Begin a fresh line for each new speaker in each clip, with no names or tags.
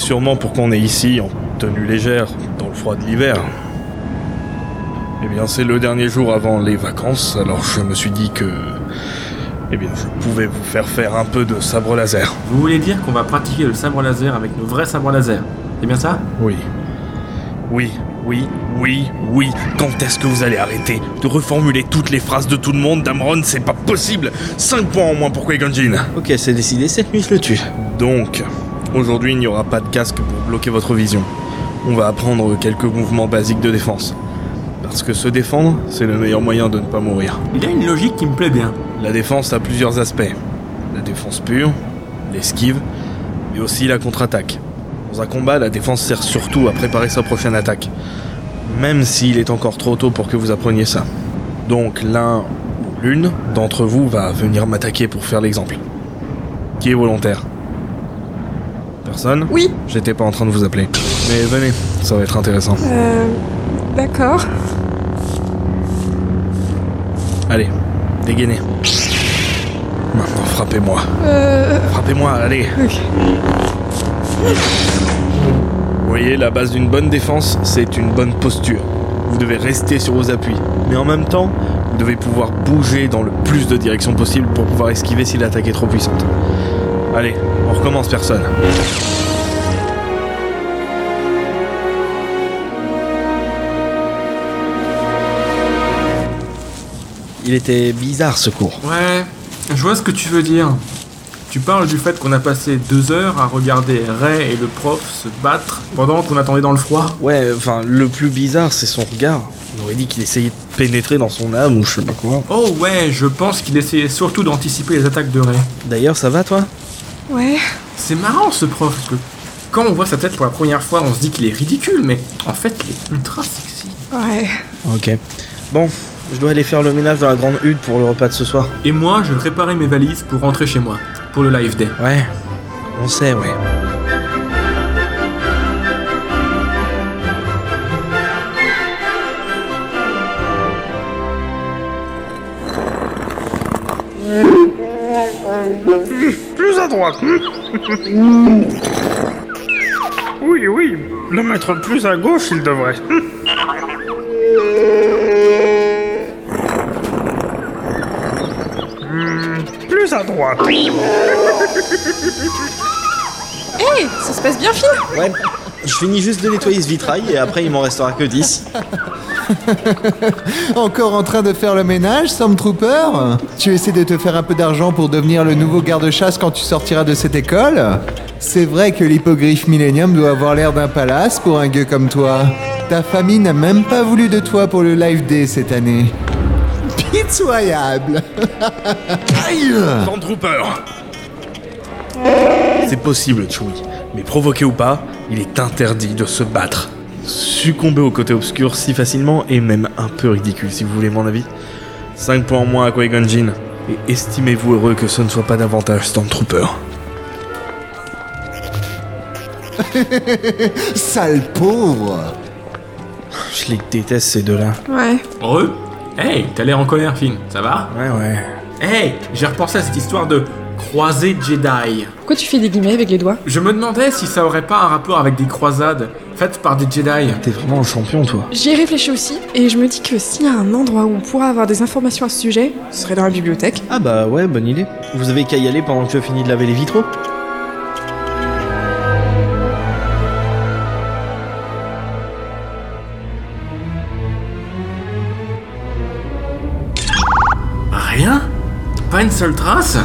Sûrement pourquoi on est ici, en tenue légère, dans le froid de l'hiver. Eh bien, c'est le dernier jour avant les vacances, alors je me suis dit que... Eh bien, je pouvais vous faire faire un peu de sabre laser.
Vous voulez dire qu'on va pratiquer le sabre laser avec nos vrais sabres laser C'est bien ça?
Oui. Oui, oui, oui, oui. Quand est-ce que vous allez arrêter de reformuler toutes les phrases de tout le monde, Damron C'est pas possible 5 points en moins pour Qui-Gon
Ok, c'est décidé, cette nuit je le tue.
Donc, aujourd'hui, il n'y aura pas de casque pour bloquer votre vision. On va apprendre quelques mouvements basiques de défense. Parce que se défendre, c'est le meilleur moyen de ne pas mourir.
Il y a une logique qui me plaît bien.
La défense a plusieurs aspects. La défense pure, l'esquive, et aussi la contre-attaque. Dans un combat, la défense sert surtout à préparer sa prochaine attaque. Même s'il est encore trop tôt pour que vous appreniez ça. Donc l'un ou l'une d'entre vous va venir m'attaquer pour faire l'exemple. Qui est volontaire? Personne
Oui.
J'étais pas en train de vous appeler. Mais venez, ça va être intéressant.
Euh. D'accord.
Allez, dégainez. Maintenant, frappez-moi.
Euh.
Frappez-moi, allez. Vous voyez, la base d'une bonne défense, c'est une bonne posture. Vous devez rester sur vos appuis. Mais en même temps, vous devez pouvoir bouger dans le plus de directions possible pour pouvoir esquiver si l'attaque est trop puissante. Allez, on recommence personne.
Il était bizarre ce cours.
Ouais, je vois ce que tu veux dire. Tu parles du fait qu'on a passé deux heures à regarder Ray et le prof se battre pendant qu'on attendait dans le froid.
Ouais, enfin, le plus bizarre, c'est son regard. On aurait dit qu'il essayait de pénétrer dans son âme ou je sais pas quoi.
Oh ouais, je pense qu'il essayait surtout d'anticiper les attaques de Ray.
D'ailleurs, ça va toi?
Ouais.
C'est marrant ce prof, parce que quand on voit sa tête pour la première fois, on se dit qu'il est ridicule, mais en fait, il est ultra sexy.
Ouais.
Ok. Bon, je dois aller faire le ménage dans la grande hutte pour le repas de ce soir.
Et moi, je vais préparer mes valises pour rentrer chez moi, pour le live day.
Ouais, on sait, ouais.
Plus à droite. Oui, oui. Le mettre plus à gauche, il devrait. Hmm, Plus à droite.
Hey, ça se passe bien, Phil
Ouais, je finis juste de nettoyer ce vitrail et après il m'en restera que 10.
Encore en train de faire le ménage, Stormtrooper Tu essaies de te faire un peu d'argent pour devenir le nouveau garde-chasse quand tu sortiras de cette école C'est vrai que l'hippogriffe Millennium doit avoir l'air d'un palace pour un gueux comme toi. Ta famille n'a même pas voulu de toi pour le Live Day cette année. Pitoyable Aïe
Stormtrooper C'est possible, Chewie. Mais provoqué ou pas, il est interdit de se battre. Succomber au côté obscur si facilement est même un peu ridicule si vous voulez mon avis. 5 points en moins à Qui-Gon Jinn. Et estimez-vous heureux que ce ne soit pas davantage Stormtrooper.
Sale pauvre
Je les déteste ces deux-là.
Ouais.
Heureux Hey, t'as l'air en colère, Finn, ça va
Ouais, ouais.
Hey, j'ai repensé à cette histoire de croisée Jedi.
Pourquoi tu fais des guillemets avec les doigts?
Je me demandais si ça aurait pas un rapport avec des croisades faites par des Jedi.
T'es vraiment un champion, toi.
J'y ai réfléchi aussi, et je me dis que s'il y a un endroit où on pourra avoir des informations à ce sujet, ce serait dans la bibliothèque.
Ah bah ouais, bonne idée. Vous avez qu'à y aller pendant que je finis de laver les vitraux.
Rien? Pas une seule trace?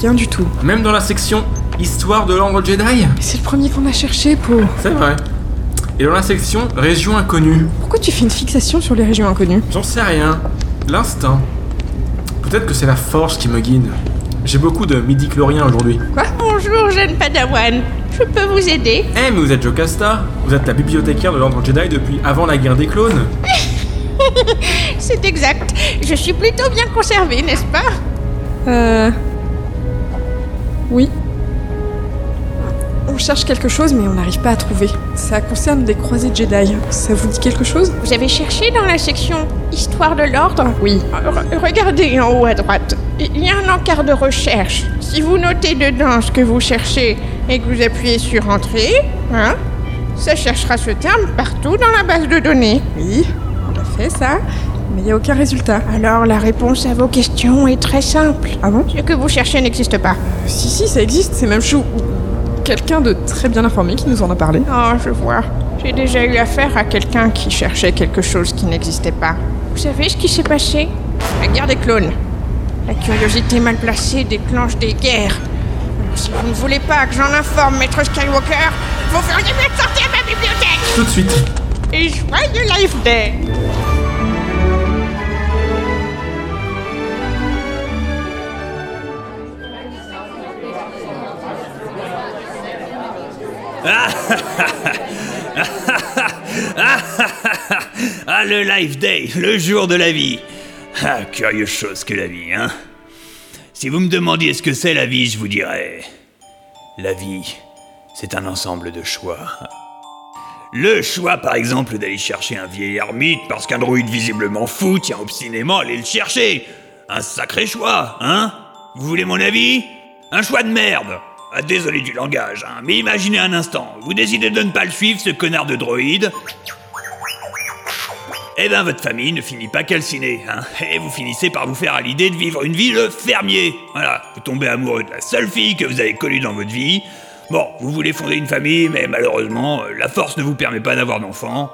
Rien du tout.
Même dans la section Histoire de l'ordre Jedi?
Mais c'est le premier qu'on a cherché pour...
C'est vrai. Et dans la section Région inconnue
Pourquoi tu fais une fixation sur les régions inconnues?
J'en sais rien. L'instinct. Peut-être que c'est la force qui me guide. J'ai beaucoup de midi-chloriens aujourd'hui.
Bonjour, jeune padawan. Je peux vous aider?
Eh, mais vous êtes Jocasta Vous êtes la bibliothécaire de l'ordre Jedi depuis avant la guerre des clones
C'est exact. Je suis plutôt bien conservée, n'est-ce pas?
Euh... Oui. On cherche quelque chose, mais on n'arrive pas à trouver. Ça concerne des croisés Jedi. Ça vous dit quelque chose?
Vous avez cherché dans la section Histoire de l'ordre?
Oui.
Re- Regardez en haut à droite. Il y a un encart de recherche. Si vous notez dedans ce que vous cherchez, et que vous appuyez sur Entrée, hein, ça cherchera ce terme partout dans la base de données.
Oui, on a fait ça, mais il n'y a aucun résultat.
Alors la réponse à vos questions est très simple.
Ah bon?
Ce que vous cherchez n'existe pas.
Si, si, ça existe, c'est même Chou. Quelqu'un de très bien informé qui nous en a parlé.
Oh, je vois. J'ai déjà eu affaire à quelqu'un qui cherchait quelque chose qui n'existait pas. Vous savez ce qui s'est passé? La guerre des clones. La curiosité mal placée déclenche des guerres. Alors, si vous ne voulez pas que j'en informe Maître Skywalker, vous feriez mieux de sortir ma bibliothèque
Tout de suite.
Et joyeux Life Day
Ah, le Life Day, le jour de la vie. Ah, curieuse chose que la vie, hein. Si vous me demandiez ce que c'est la vie, je vous dirais. La vie, c'est un ensemble de choix. Le choix, par exemple, d'aller chercher un vieil ermite parce qu'un druide visiblement fou tient obstinément à aller le chercher. Un sacré choix, hein Vous voulez mon avis? Un choix de merde ah, désolé du langage, hein, mais imaginez un instant, vous décidez de ne pas le suivre, ce connard de droïde. Eh ben, votre famille ne finit pas calcinée, hein, et vous finissez par vous faire à l'idée de vivre une vie de fermier. Voilà, vous tombez amoureux de la seule fille que vous avez connue dans votre vie. Bon, vous voulez fonder une famille, mais malheureusement, la force ne vous permet pas d'avoir d'enfants.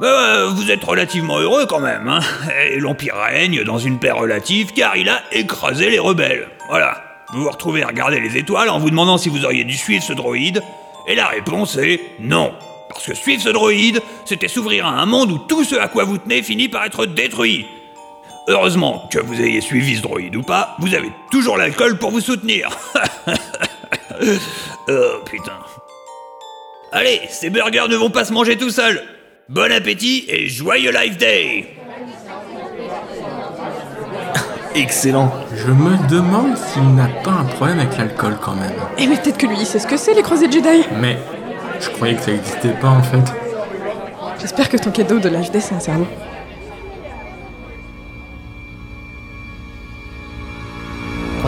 Ben, euh, vous êtes relativement heureux quand même, hein, et l'Empire règne dans une paix relative car il a écrasé les rebelles. Voilà. Vous vous retrouvez à regarder les étoiles en vous demandant si vous auriez dû suivre ce droïde, et la réponse est non. Parce que suivre ce droïde, c'était s'ouvrir à un monde où tout ce à quoi vous tenez finit par être détruit. Heureusement, que vous ayez suivi ce droïde ou pas, vous avez toujours l'alcool pour vous soutenir. oh putain. Allez, ces burgers ne vont pas se manger tout seuls. Bon appétit et joyeux Life Day
Excellent.
Je me demande s'il n'a pas un problème avec l'alcool quand même.
Eh mais peut-être que lui, il sait ce que c'est les croisés Jedi
Mais je croyais que ça n'existait pas en fait.
J'espère que ton cadeau de l'HD c'est un cerveau.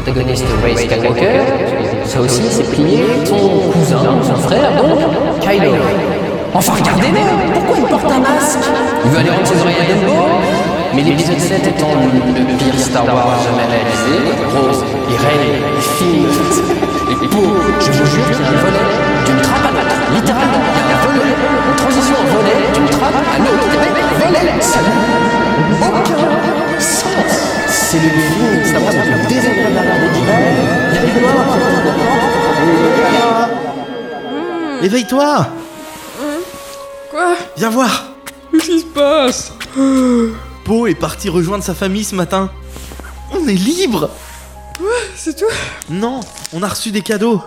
protagoniste Ray Skywalker, ça aussi c'est plié, son cousin, son frère donc, Kylo. Enfin regardez-le, pourquoi il porte un masque? Il veut aller rendre ses oreilles à Dumbo Mais l'épisode 7 étant le pire Star Wars jamais réalisé, Rose, il règne, il filme, et pour, je vous jure qu'il y a un volet d'une trappe à l'autre, littéralement, il y a une transition en volet d'une trappe à l'autre, volet, ça n'a aucun sens. C'est le film Wars le plus désagréable à. Il y a des noirs qui
Éveille-toi
Quoi?
Viens voir.
Qu'est-ce qui se passe?
Po est parti rejoindre sa famille ce matin. On est libre.
C'est tout
Non, on a reçu des cadeaux.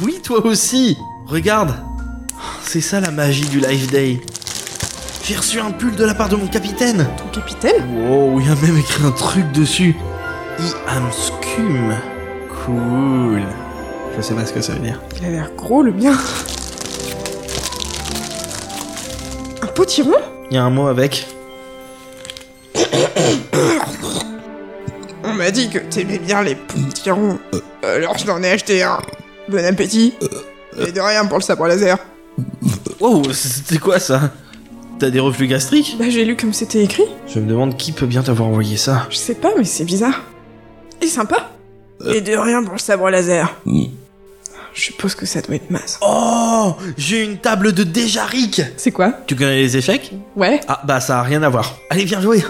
Oui, toi aussi. Regarde. C'est ça la magie du Life Day. J'ai reçu un pull de la part de mon capitaine.
Ton capitaine?
Wow, il y a même écrit un truc dessus. I am scum. Cool. Je sais pas ce que ça veut dire.
Il a l'air gros le mien. Un potiron?
Il y a un mot avec.
On m'a dit que t'aimais bien les potirons. Alors je t'en ai acheté un. Bon appétit. Et de rien pour le sabre laser.
Wow, c'était quoi ça? T'as des reflux gastriques?
Bah j'ai lu comme c'était écrit.
Je me demande qui peut bien t'avoir envoyé ça.
Je sais pas, mais c'est bizarre. Et sympa. Et de rien pour le sabre laser. Je suppose que ça doit être masse.
Oh J'ai une table de Déjaric
C'est quoi?
Tu connais les échecs?
Ouais.
Ah bah ça a rien à voir. Allez viens jouer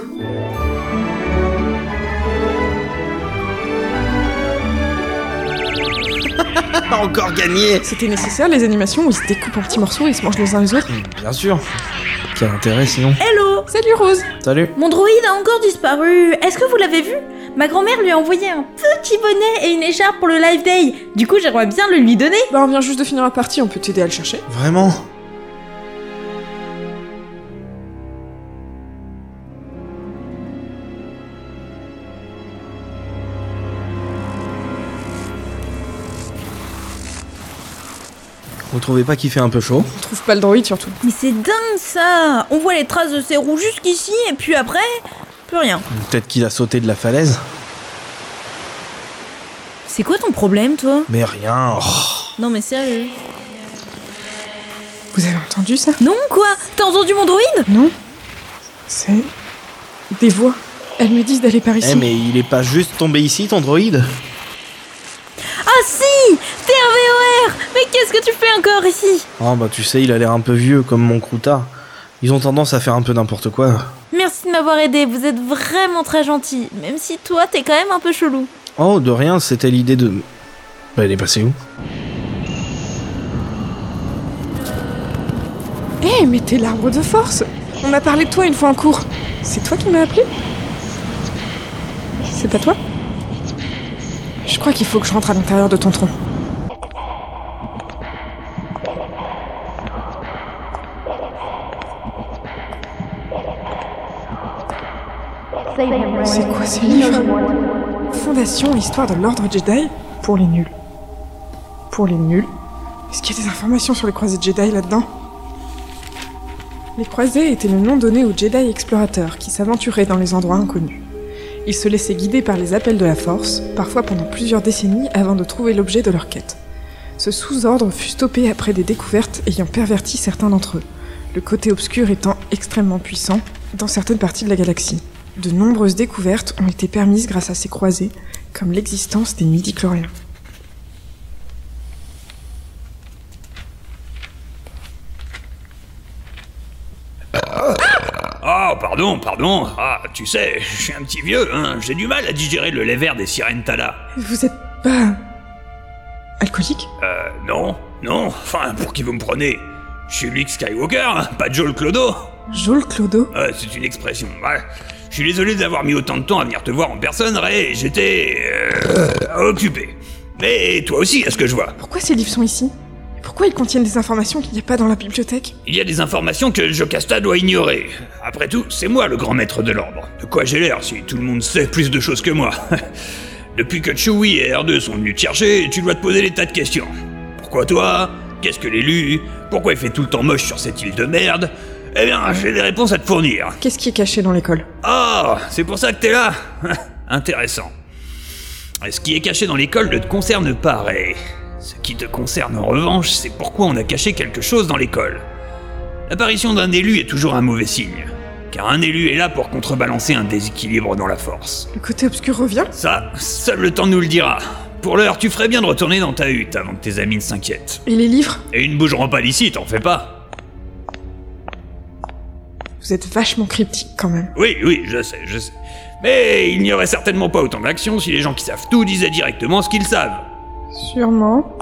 Encore gagné
C'était nécessaire les animations où ils se découpent en petits morceaux et ils se mangent les uns les autres
Bien sûr. Quel intérêt sinon
Hello
Salut Rose
Salut
Mon droïde a encore disparu. Est-ce que vous l'avez vu? Ma grand-mère lui a envoyé un petit bonnet et une écharpe pour le Live Day. Du coup, j'aimerais bien le lui donner.
Bah on vient juste de finir la partie, on peut t'aider à le chercher.
Vraiment? Vous trouvez pas qu'il fait un peu chaud
On trouve pas le droïde surtout.
Mais c'est dingue ça On voit les traces de ses roues jusqu'ici et puis après, plus rien.
Peut-être qu'il a sauté de la falaise
C'est quoi ton problème, toi?
Mais rien. Oh,
Non mais sérieux.
Vous avez entendu ça?
Non quoi? T'as entendu mon druide
Non C'est. des voix. Elles me disent d'aller par ici.
Eh, mais il est pas juste tombé ici, ton droïde?
TRVOR Mais qu'est-ce que tu fais encore ici?
Oh, bah, tu sais, il a l'air un peu vieux, comme mon croutard. Ils ont tendance à faire un peu n'importe quoi.
Merci de m'avoir aidé, vous êtes vraiment très gentil. Même si toi, t'es quand même un peu chelou.
Oh, de rien, c'était l'idée de. Bah, elle est passée où?
Eh, mais t'es l'arbre de force On m'a parlé de toi une fois en cours. C'est toi qui m'as appelé? C'est pas toi? Je crois qu'il faut que je rentre à l'intérieur de ton tronc. Ce livre Fondation Histoire de l'Ordre Jedi pour les nuls. Pour les nuls Est-ce qu'il y a des informations sur les croisés Jedi là-dedans Les croisés étaient le nom donné aux Jedi explorateurs qui s'aventuraient dans les endroits inconnus. Ils se laissaient guider par les appels de la Force, parfois pendant plusieurs décennies avant de trouver l'objet de leur quête. Ce sous-ordre fut stoppé après des découvertes ayant perverti certains d'entre eux, le côté obscur étant extrêmement puissant dans certaines parties de la galaxie. De nombreuses découvertes ont été permises grâce à ces croisés, comme l'existence des midi-chloriens.
Oh, pardon, pardon. Ah, tu sais, je suis un petit vieux, hein. J'ai du mal à digérer le lait vert des sirènes Tala.
Vous êtes pas... alcoolique?
Euh, non, non. Enfin, pour qui vous me prenez? Je suis Luke Skywalker, hein, pas Joel Clodo.
Joel Clodo?
Euh, c'est une expression. Ouais. Je suis désolé d'avoir mis autant de temps à venir te voir en personne, Ray. J'étais... euh, occupé. Mais toi aussi, à ce que je vois.
Pourquoi ces livres sont ici? Pourquoi ils contiennent des informations qu'il n'y a pas dans la bibliothèque?
Il y a des informations que Jocasta doit ignorer. Après tout, c'est moi le grand maître de l'ordre. De quoi j'ai l'air si tout le monde sait plus de choses que moi Depuis que Chewie et R2 sont venus te chercher, tu dois te poser des tas de questions. Pourquoi toi? Qu'est-ce que l'élu Pourquoi il fait tout le temps moche sur cette île de merde? Eh bien, j'ai des réponses à te fournir.
Qu'est-ce qui est caché dans l'école?
Oh, c'est pour ça que t'es là Intéressant. Ce qui est caché dans l'école ne te concerne pas, Ray. Ce qui te concerne en revanche, c'est pourquoi on a caché quelque chose dans l'école. L'apparition d'un élu est toujours un mauvais signe, car un élu est là pour contrebalancer un déséquilibre dans la force.
Le côté obscur revient?
Ça, seul le temps nous le dira. Pour l'heure, tu ferais bien de retourner dans ta hutte avant que tes amis ne s'inquiètent.
Et les livres?
Et ils ne bougeront pas d'ici, t'en fais pas.
Vous êtes vachement cryptique quand même.
Oui, oui, je sais, je sais. Mais il n'y aurait certainement pas autant d'action si les gens qui savent tout disaient directement ce qu'ils savent.
Sûrement.